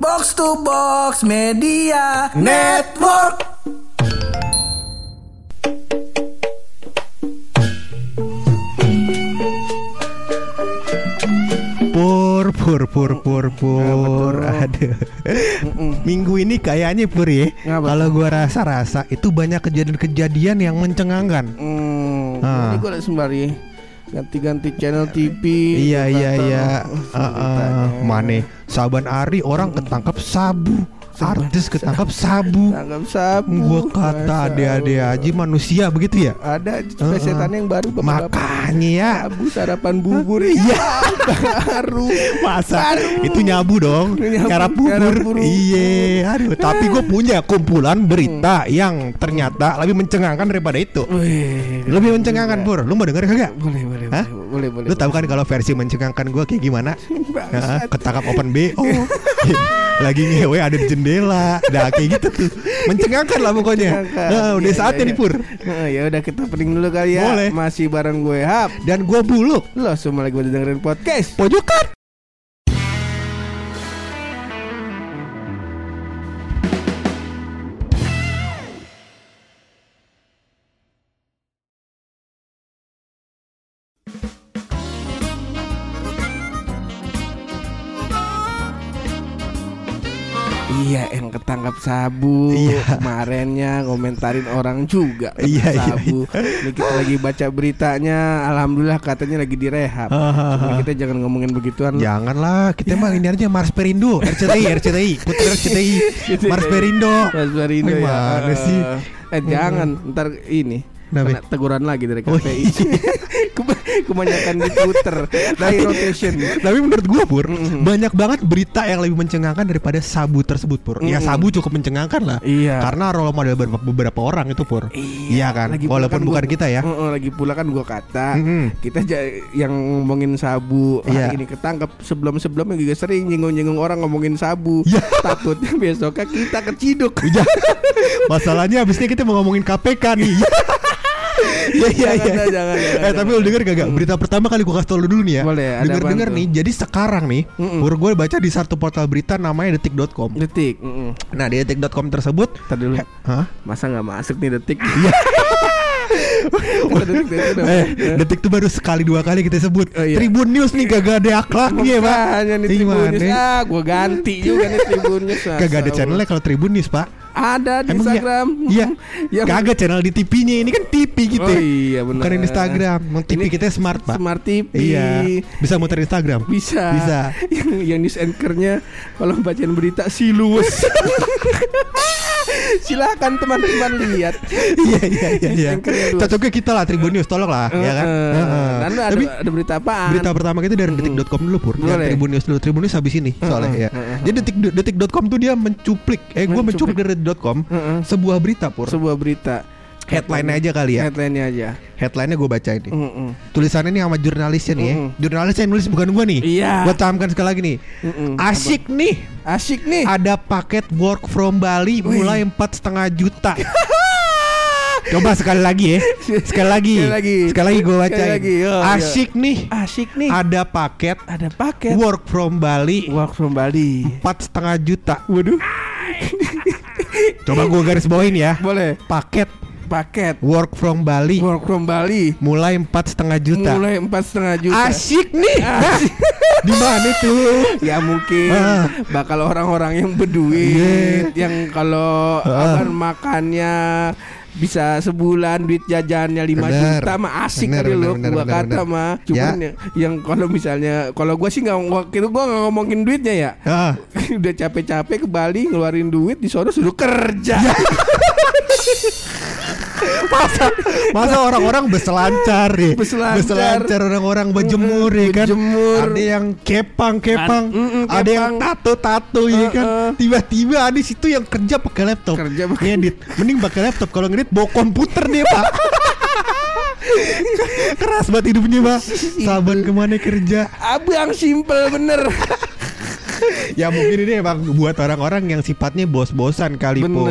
Box to Box Media Network. Pur, pur, pur, pur, pur. Aduh. Minggu ini kayaknya pur ya. Kalau gua rasa-rasa itu banyak kejadian-kejadian yang mencengangkan. Hmm, Ah. ini gue lagi sembari ganti-ganti channel TV. Iya iya iya. uh, beritanya. Mane saban hari orang ketangkap sabu. Artis ketangkap sabu. Tangkap sabu. Gua kata ade-ade aja manusia begitu ya. Ada Uh, uh. setan yang baru Makanya ya. sabu sarapan bubur Iya Baru Masa Baru. itu nyabu dong Nyarap bubur. Iya Aduh Tapi gue punya kumpulan berita Yang ternyata lebih mencengangkan daripada itu Wih, Lebih mencengangkan Pur Lu mau denger kagak? Boleh boleh Hah? boleh boleh boleh. Lu tahu kan kalau versi mencengangkan gue kayak gimana? Ketangkap open BO Lagi ngewe ada di jendela Nah kayak gitu tuh Mencengangkan lah pokoknya. Nah udah Iya, saatnya iya, nih Pur Nah, ya udah kita pening dulu kali ya. Boleh. Masih bareng gue Hap. Dan gue buluk Lo semua lagi pada dengerin podcast. Pojokan Iya, yang ketangkap sabu. Iya. Kemarinnya komentarin orang juga Iya, iya, sabu. Ini kita lagi baca beritanya, alhamdulillah katanya lagi direhab. Cuma kita jangan ngomongin begituan. Janganlah, kita mah ini aja Mars Perindo, RCTI, RCTI, Putra RCTI, Mars Perindo. Mas Barindo ya. Gimana sih? Eh jangan, ntar ini? Kena teguran lagi dari Oh, KPI. Keba- Kebanyakan di Twitter dari rotation. Tapi menurut gua Pur, Mm-mm. banyak banget berita yang lebih mencengangkan daripada sabu tersebut Pur. Ya Mm-mm. sabu cukup mencengangkan lah. Iya. Karena role model beberapa, beberapa orang itu Pur. Iya kan, Lagi walaupun kan bukan gua- kita ya. Heeh, lagi pula kan gua kata Mm-mm. kita ja- yang ngomongin sabu Iya. hari ini ketangkep sebelum sebelumnya juga sering nyinggung-nyinggung orang ngomongin sabu. Iya. Takutnya besoknya kita keciduk. Iya. Masalahnya abisnya kita mau ngomongin KPK nih. Iya iya iya. Jangan, jangan, jangan, Eh tapi lu denger gak gak? Berita pertama kali gua kasih tau lu dulu nih ya. Boleh, Denger denger nih. Jadi sekarang nih, Mm-mm. Pur gue baca di satu portal berita namanya detik.com. Detik. mm-mm. Nah di detik.com tersebut, Ntar dulu. hah? Masa nggak masuk nih detik? Iya. detik, detik, udah. Eh, detik tuh baru sekali dua kali kita sebut. Oh, iya. Tribun News nih gak ada akhlaknya, Pak. Makanya nih? Tribun News. Ah, gua ganti juga nih Tribun News. Kagak ada channelnya kalau Tribun News, Pak. Ada di Emang iya? Instagram. Iya. Yang Kagak channel di TV-nya ini kan TV gitu. Oh iya benar. Bukan Instagram. Emang TV Ini kita smart, Pak. Smart TV. Iya. Bisa muter Instagram. Bisa. Bisa. Yang, yang news anchornya kalau bacain berita si luwes. Silakan teman-teman lihat. Iya iya iya iya. Cocoknya kita lah Tribun News, tolong lah, ya kan? Heeh. Heeh. Dan ada, Tapi ada berita apaan? berita pertama kita dari detik.com dulu pur Boleh. Tribun News dulu Tribun News habis ini soalnya ya jadi detik detik.com tuh dia mencuplik eh gue Mencuplik. dari detik.com Heeh. sebuah berita pur sebuah berita. headline aja kali ya Headline-nya aja. headline-nya gue baca ini Mm-mm. tulisannya nih sama jurnalisnya nih ya. Mm-mm. jurnalisnya yang nulis bukan gue nih Iya. gue camkan sekali lagi nih Mm-mm. asik nih Asik nih. ada paket work from Bali Wih. mulai empat setengah juta Coba sekali lagi ya Sekali lagi Sekali lagi. Sekali lagi gue lagi, oh, iya. Asik nih Asik nih. Ada paket ada paket Work from Bali work from Bali. empat setengah juta. Waduh. Coba gue garis bawain ya. Boleh. Paket Paket work from Bali work from Bali. mulai empat setengah juta. Mulai empat setengah juta. Asik nih. Di mana tuh? Ya mungkin Ah. bakal orang-orang yang berduit, Iya. yang kalau Ah. makannya bisa sebulan duit jajannya 5 Bener. juta mah asik Bener, kali bener, lo bener, gua bener, kata bener. mah cuman Ya. yang, yang kalau misalnya kalau gua sih nggak waktu itu gua nggak ngomongin duitnya ya Ah, udah capek-capek ke Bali ngeluarin duit di sono suruh kerja Ya. masa masa orang-orang berselancar ya Berselancar. orang-orang berjemur ya kan? Berjemur. ada yang kepang kepang. Ad- mm-mm, ada yang tato tato ya kan? Uh-uh. tiba-tiba ada situ yang kerja pakai laptop. Kerja pakai- ngedit mending pakai laptop. Kalau ngedit bawa komputer dia pak. Keras banget hidupnya pak. Saban ke mana kerja? Abang simple bener. Ya mungkin ini emang buat orang-orang yang sifatnya bos-bosan kali Pur.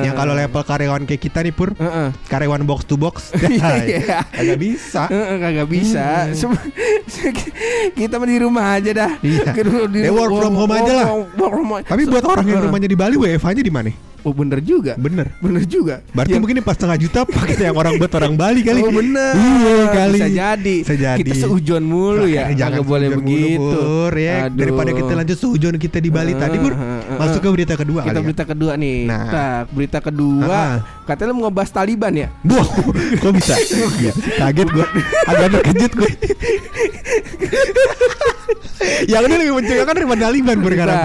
Yang kalau level karyawan kayak kita nih Pur, Heeh. karyawan box to box, Iya. agak bisa. Heeh, kagak bisa. Sem- kita mah di rumah aja dah. Iya. Di Ya, ru- work from home aja lah. Tapi buat orang yang rumahnya di Bali, WFH-nya di mana? Oh bener juga. Bener. Bener juga. Berarti Ya, mungkin pas setengah juta pakai yang orang buat orang Bali kali. Oh bener Iya kali. Bisa jadi Bisa jadi. Kita seujon mulu ya Jangan boleh seujon mulu, begitu Pur, ya. Aduh. Daripada kita lanjut seujon kita di Bali tadi Pur. Eh, eh, eh, Masuk ke berita kedua Kita ya. berita kedua nih Nah. Tak, Berita kedua Ah. Katanya lu mau ngebahas Taliban ya Wah, kok bisa? Kaget gue, agak terkejut gue. yang ini lebih mencegahkan daripada Taliban Pur sekarang,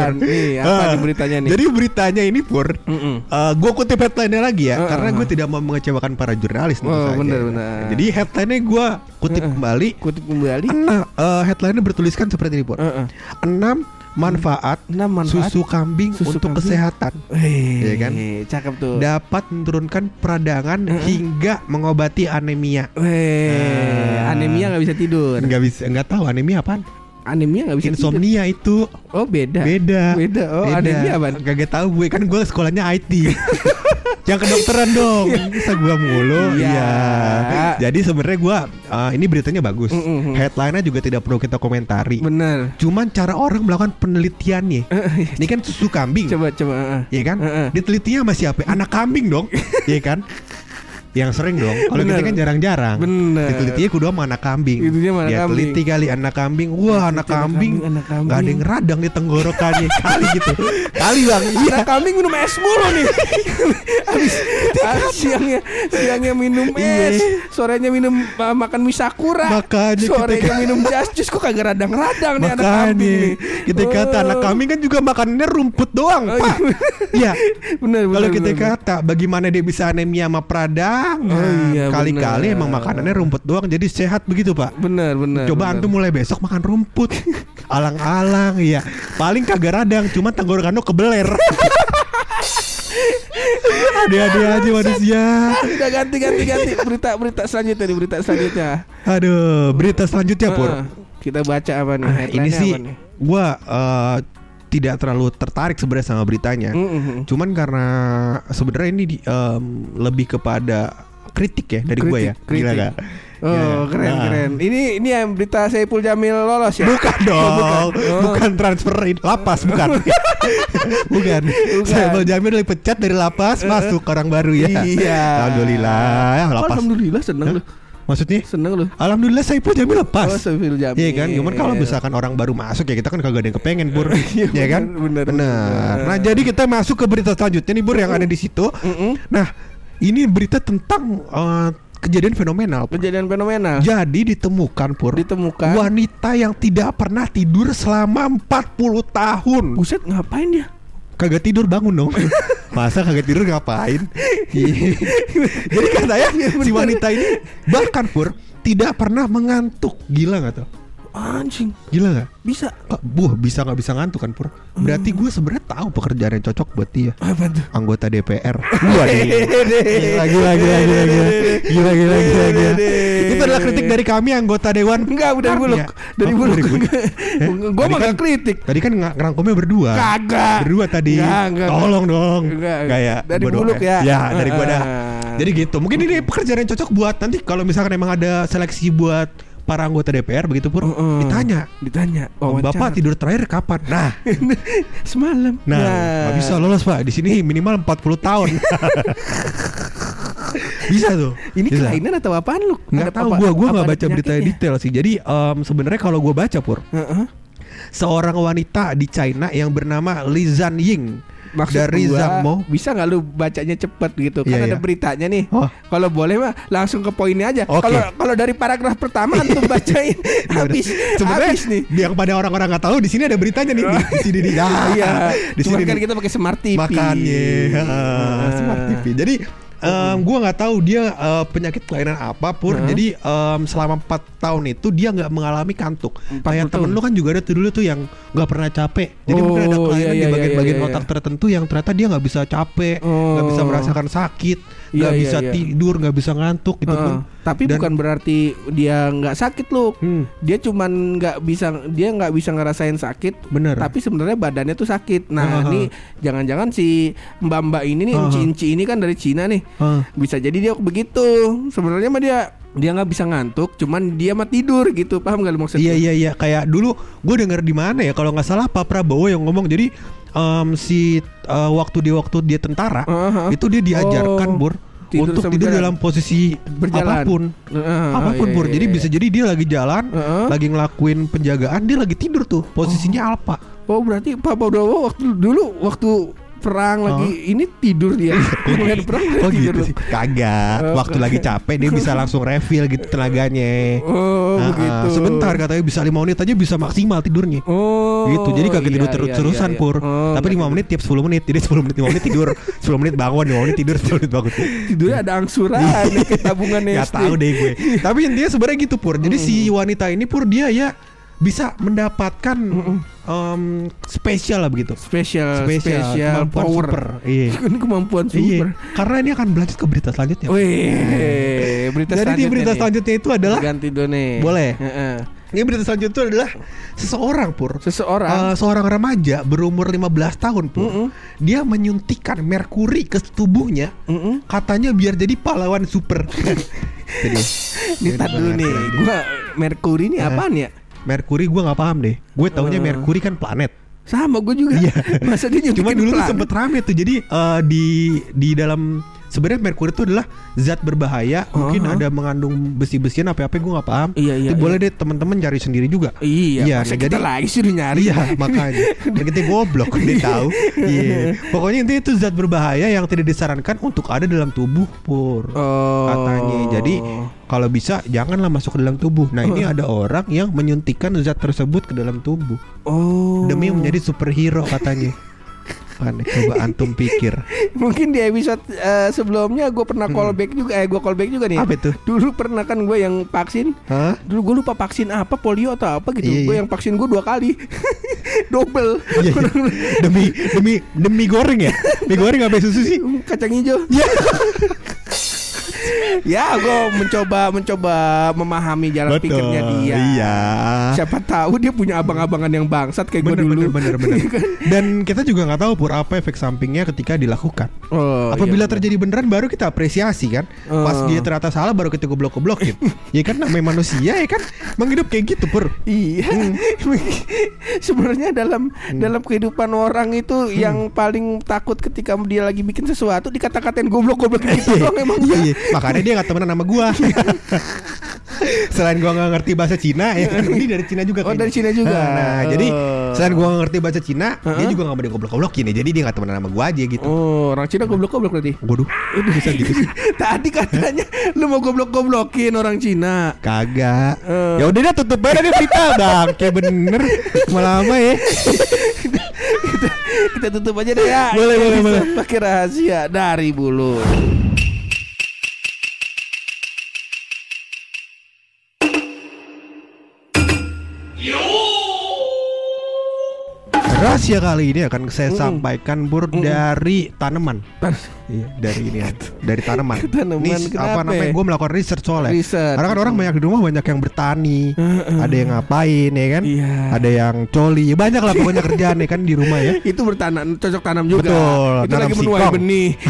apa nih beritanya nih? Jadi beritanya ini Pur, Mm-mm. gue kutip headline-nya lagi ya, Eh, karena eh, gue tidak mau mengecewakan para jurnalis. Oh, saja. benar, benar. Jadi headline-nya gue kutip kembali. Kutip kembali eh, headline-nya bertuliskan seperti ini Pur. Heeh. Enam manfaat, Enam manfaat susu kambing susu untuk kambing. kesehatan Wih, Iya kan? Cakep tuh dapat menurunkan peradangan hingga mengobati anemia. Wih, Ah. anemia nggak bisa tidur. Nggak bisa, nggak tahu anemia apaan? Anemia nggak bisa tidur. Insomnia itu Oh beda. beda. Beda. Oh anemia apa? Gak tahu gue kan gue sekolahnya IT. Yang kedokteran dong. Bisa gue mulu. Iya. Iya. Jadi sebenarnya gue uh, ini beritanya bagus. Mm, mm, mm. Headline-nya juga tidak perlu kita komentari. Bener. Cuman cara orang melakukan penelitiannya. Ini kan susu kambing. Coba coba. heeh. Iya kan? Heeh. Ditelitinya sama siapa? Anak kambing dong. Iya kan? Yang sering dong. Kalau kita kan jarang-jarang. Bener. Ditelitinya kudu sama anak kambing. Itunya sama anak Ya, kambing. teliti kali anak kambing. Wah, anak kambing. anak kambing. Gak ada yang radang di tenggorokannya kali gitu. Kali bang. Iya. Anak kambing minum es mulu nih. Habis habis siangnya siangnya minum es, sorenya minum uh, makan mie sakura. Makanya sorenya kita- minum jas jus kok kagak radang-radang nih anak kambing nih. kita kata anak Oh. kambing kan juga makanannya rumput doang, Oh, Pak. Iya. Bener bener. Kalau kita kata bagaimana dia bisa anemia sama peradangan, Oh, iya, kali-kali bener. emang makanannya rumput doang jadi sehat begitu, Pak. Bener bener. Coba bener. antum mulai besok makan rumput Alang-alang ya Paling kagak radang Cuma tenggorokan lu kebeler Ada-ada aja manusia Udah ganti ganti ganti berita berita selanjutnya nih berita selanjutnya. Aduh Berita selanjutnya Pur Heeh. Kita baca apa nih? Ah, Ini sih apa nih? Gua eh, Tidak terlalu tertarik sebenarnya sama beritanya Mm-mm. Cuman karena Sebenarnya ini di- em, Lebih kepada Kritik ya dari gua ya Kritik, Gila gak? Oh gak? keren Nah. keren. Ini ini yang berita Saiful Jamil lolos ya? Bukan dong, Oh, bukan, transfer in- lapas, bukan. bukan. Saya mau jamin dipecat dari lapas masuk orang baru ya. Iya. Alhamdulillah, ya, Oh, lapas. Alhamdulillah seneng Hah? lu. Maksudnya? Seneng lu. Alhamdulillah saya pun jamin lepas. Oh, Saiful Jamil. Iya kan, cuman kalau misalkan orang baru masuk ya kita kan kagak ada yang kepengen Bur, Iya, ya kan? bener, bener, Benar. bener. Nah jadi kita masuk ke berita selanjutnya nih Bur yang ada di situ. Nah ini berita tentang eh, kejadian fenomenal. Pur. Kejadian fenomenal. Jadi ditemukan Pur Ditemukan. wanita yang tidak pernah tidur selama 40 tahun. Buset ngapain dia? Kagak tidur bangun dong. Masa kagak tidur ngapain? Jadi katanya si wanita ini bahkan Pur tidak pernah mengantuk. Gila nggak tuh? Anjing. Gila gak? Bisa. Uh, buah bisa nggak bisa ngantuk kan Pur? Berarti hmm. gue sebenarnya tahu pekerjaan yang cocok buat dia. Apa tuh? Anggota DPR. Gua deh. Gila gila gila gila gila. Gila gila gila gila. Itu adalah kritik dari kami anggota dewan. Enggak, udah ya. buluk. Dari buluk. Gue eh, mah gak kan kritik. Tadi kan ngerangkumnya berdua. Kagak. Berdua tadi. Tolong dong. Kayak dari buluk ya. ya. Ya, dari gua dah. Ah. Jadi gitu. Mungkin ini pekerjaan yang cocok buat nanti kalau misalkan emang ada seleksi buat para anggota DPR begitu pur Heeh. ditanya Ditanya. "Oh. Bapak tidur terakhir kapan? Nah, semalam. nah, nggak bisa lolos Pak. Di sini minimal 40 tahun. bisa tuh. Ini bisa. kelainan atau apaan lu? Nggak tahu gua apa nggak baca berita detail sih. Jadi em, sebenarnya kalau gua baca pur Heeh. seorang wanita di China yang bernama Li Zanying Maksud dari gua, Zhangmo. bisa nggak lu bacanya cepet gitu kan Iya, ada iya. beritanya nih Oh. kalau boleh mah langsung ke poinnya aja kalau kalau dari paragraf pertama antum bacain habis Sebenarnya habis nih yang pada orang-orang nggak tahu di sini ada beritanya nih di, di sini nih. Ah, iya di cuma sini kan kita pakai smart TV Makanya ah, Ah. Smart TV. Jadi em, gua nggak tahu dia eh, penyakit kelainan apa pur. Hah? Jadi em, selama 4 tahun itu dia nggak mengalami kantuk. 40 Kayak temen lu kan juga ada tuh dulu tuh yang nggak pernah capek. Jadi Oh, mungkin ada kelainan iya, di iya, bagian-bagian bagian iya, otak iya. tertentu yang ternyata dia nggak bisa capek, nggak bisa Oh. merasakan sakit, Iya, nggak iya, bisa iya. tidur, nggak bisa ngantuk gitu Heeh. pun. Tapi Dan- bukan berarti dia nggak sakit loh. Hmm, Dia cuman nggak bisa dia nggak bisa ngerasain sakit. bener. Tapi sebenarnya badannya tuh sakit. Nah, Heeh. ini jangan-jangan si mbak-mbak ini nih, Heeh. inci-inci ini kan dari Cina nih. Heeh. Bisa jadi dia begitu. Sebenarnya mah dia dia nggak bisa ngantuk, cuman dia mah tidur gitu. Paham gak lu maksudnya? Iya iya iya kayak dulu gue denger di mana ya kalau nggak salah Pak Prabowo yang ngomong jadi em, si eh, waktu dia waktu dia tentara Heeh. itu dia diajarkan Oh, Bur tidur untuk tidur jalan. dalam posisi Berjalan. apa pun Heeh, apa pun iya, Bur iya, jadi iya. bisa jadi dia lagi jalan Heeh. lagi ngelakuin penjagaan dia lagi tidur tuh posisinya apa Oh berarti Pak Prabowo waktu dulu waktu perang lagi ini tidur dia. Ngeliat perang dia Oh tidur. gitu sih Kagak Oh, Waktu lagi capek Dia bisa langsung refill gitu tenaganya Oh Ah, ah. begitu. Sebentar katanya bisa 5 menit aja bisa maksimal tidurnya Oh. gitu jadi kagak iya, tidur iya, terus-terusan iya, iya. pur Oh, tapi 5 menit tiap 10 menit jadi 10 menit 5 menit tidur 10 menit bangun 5 menit tidur 10 menit bangun tidurnya ada angsuran kayak tabungan Gak SD. tahu deh gue tapi intinya sebenarnya gitu pur jadi si wanita ini pur dia ya bisa mendapatkan em, spesial lah begitu Spesial, spesial, spesial, kemampuan power. super iya Ini kemampuan Iya, super. karena ini akan berlanjut ke berita selanjutnya. Wih, berita Jadi di berita nih. selanjutnya itu adalah ganti nih. Boleh. Heeh. ini berita selanjutnya itu adalah seseorang pur Seseorang Eh, seorang remaja berumur 15 tahun pur Mm-mm. dia menyuntikkan merkuri ke tubuhnya Mm-mm. katanya biar jadi pahlawan super. jadi tar dulu nih. Gua Merkuri ini apaan ya? Merkuri gue nggak paham deh. Gue taunya Eh. Merkuri kan planet. Sama gue juga. Iya. Masa dia Cuma dulu tuh planet? sempet rame tuh. Jadi eh, di di dalam sebenarnya Merkuri itu adalah zat berbahaya. Mungkin Uh-huh. ada mengandung besi-besian apa-apa gue nggak paham. Iya, iya, Itu boleh iya. deh teman-teman cari sendiri juga. Iya, Iya, masa nah, kita jadi- lagi suruh nyari. Iya makanya kita goblok dia tahu Iya Pokoknya intinya itu zat berbahaya Yang tidak disarankan untuk ada dalam tubuh Pur Oh. Katanya Jadi kalau bisa janganlah masuk ke dalam tubuh Nah ini ada orang yang menyuntikkan zat tersebut ke dalam tubuh Oh. Demi menjadi superhero katanya Aneh coba antum pikir Mungkin di episode eh, sebelumnya gue pernah callback juga eh gue callback juga nih. Hmm. Apa itu? Dulu pernah kan gue yang vaksin. Hah? Dulu gue lupa vaksin apa polio atau apa gitu. Iya, gue iya. yang vaksin gue dua kali. Double. Iya, iya. Demi demi demi goreng ya Mie goreng apa susu sih Kacang hijau. Ya ya gue mencoba mencoba memahami jalan pikirnya dia. Iya Siapa tahu dia punya abang-abangan yang bangsat kayak gue dulu. bener, bener, bener. Dan kita juga nggak tahu pur apa efek sampingnya ketika dilakukan. Oh, Apabila iya, terjadi beneran baru kita apresiasi kan. Pas Oh. dia ternyata salah baru kita goblok-goblokin. ya kan namanya manusia ya kan. Emang hidup kayak gitu pur. Iya. Hmm. Sebenarnya dalam dalam kehidupan orang itu Hmm. yang paling takut ketika dia lagi bikin sesuatu dikata-katain goblok-goblok gitu doang emang. Iya, iya. Makanya dia nggak temenan sama gua. selain gua nggak ngerti bahasa Cina ya kan. Ini dari Cina juga. Oh, kayaknya. dari Cina juga. Nah, jadi Oh. selain gua nggak ngerti bahasa Cina, dia Heeh. juga nggak mau digoblok-goblokin ya. Jadi dia nggak temenan sama gua aja gitu. Oh, orang Cina goblok-goblok berarti. Waduh, itu bisa gitu sih. Tadi katanya lu mau goblok-goblokin orang Cina. Kagak. Eh. Ya udah dah tutup aja deh berita bang. Kayak bener. Lama ya. Kita tutup aja deh ya. Boleh, boleh, boleh. Pakai rahasia dari bulu. Rahasia kali ini akan saya Mm-mm. sampaikan bur dari tanaman. Tan- Iya, dari ini ya. dari tanaman. Tanaman, Ini apa namanya? ya? Gue melakukan research soalnya. Riset. Karena kan orang banyak di rumah banyak yang bertani, ada yang ngapain ya kan? Iya. Ada yang coli, ya banyak lah pokoknya kerjaan ya kan di rumah ya. Itu bertanam cocok tanam juga. Betul, Itu tanam lagi menuai benih.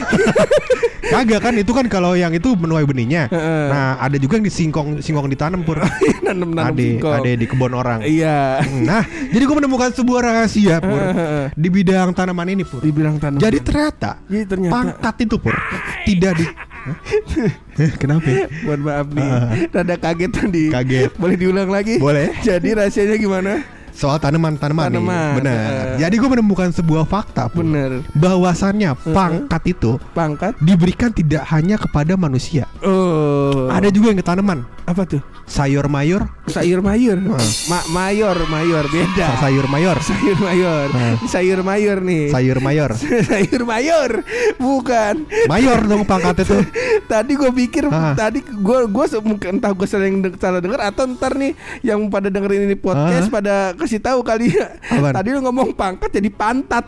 Kagak kan itu kan kalau yang itu menuai benihnya. Nah, ada juga yang di singkong singkong ditanam pur. Nanam-nanam Ada singkong. ada di kebun orang. Iya. Nah, jadi gue menemukan sebuah rahasia pur di bidang tanaman ini pur. Dibilang tanam. Jadi ternyata Jadi ternyata pangkat itu pur tidak di? Kenapa? ya? Mohon maaf nih Ah. Rada kaget tadi Kaget. Boleh diulang lagi? Boleh. Jadi rahasianya gimana? Soal tanaman-tanaman. Tanaman, Benar. eh. Jadi gue menemukan sebuah fakta pur. Bener bahwasannya pangkat itu Pangkat diberikan tidak hanya kepada manusia. Oh Ada juga yang ke tanaman. Apa tuh? Sayur mayur, Sayur mayur. Ma- mayor, mayor beda. sayur mayor, Sayur mayor. Ah. Sayur mayor nih. sayur mayor. sayur mayor. Bukan. Mayor dong pangkatnya tuh. Tadi gue pikir Ah. tadi gue gue mungkin entah gue sering salah denger atau ntar nih yang pada dengerin ini podcast Ah. pada kasih tahu kali ya. Tadi lu ngomong pangkat jadi pantat.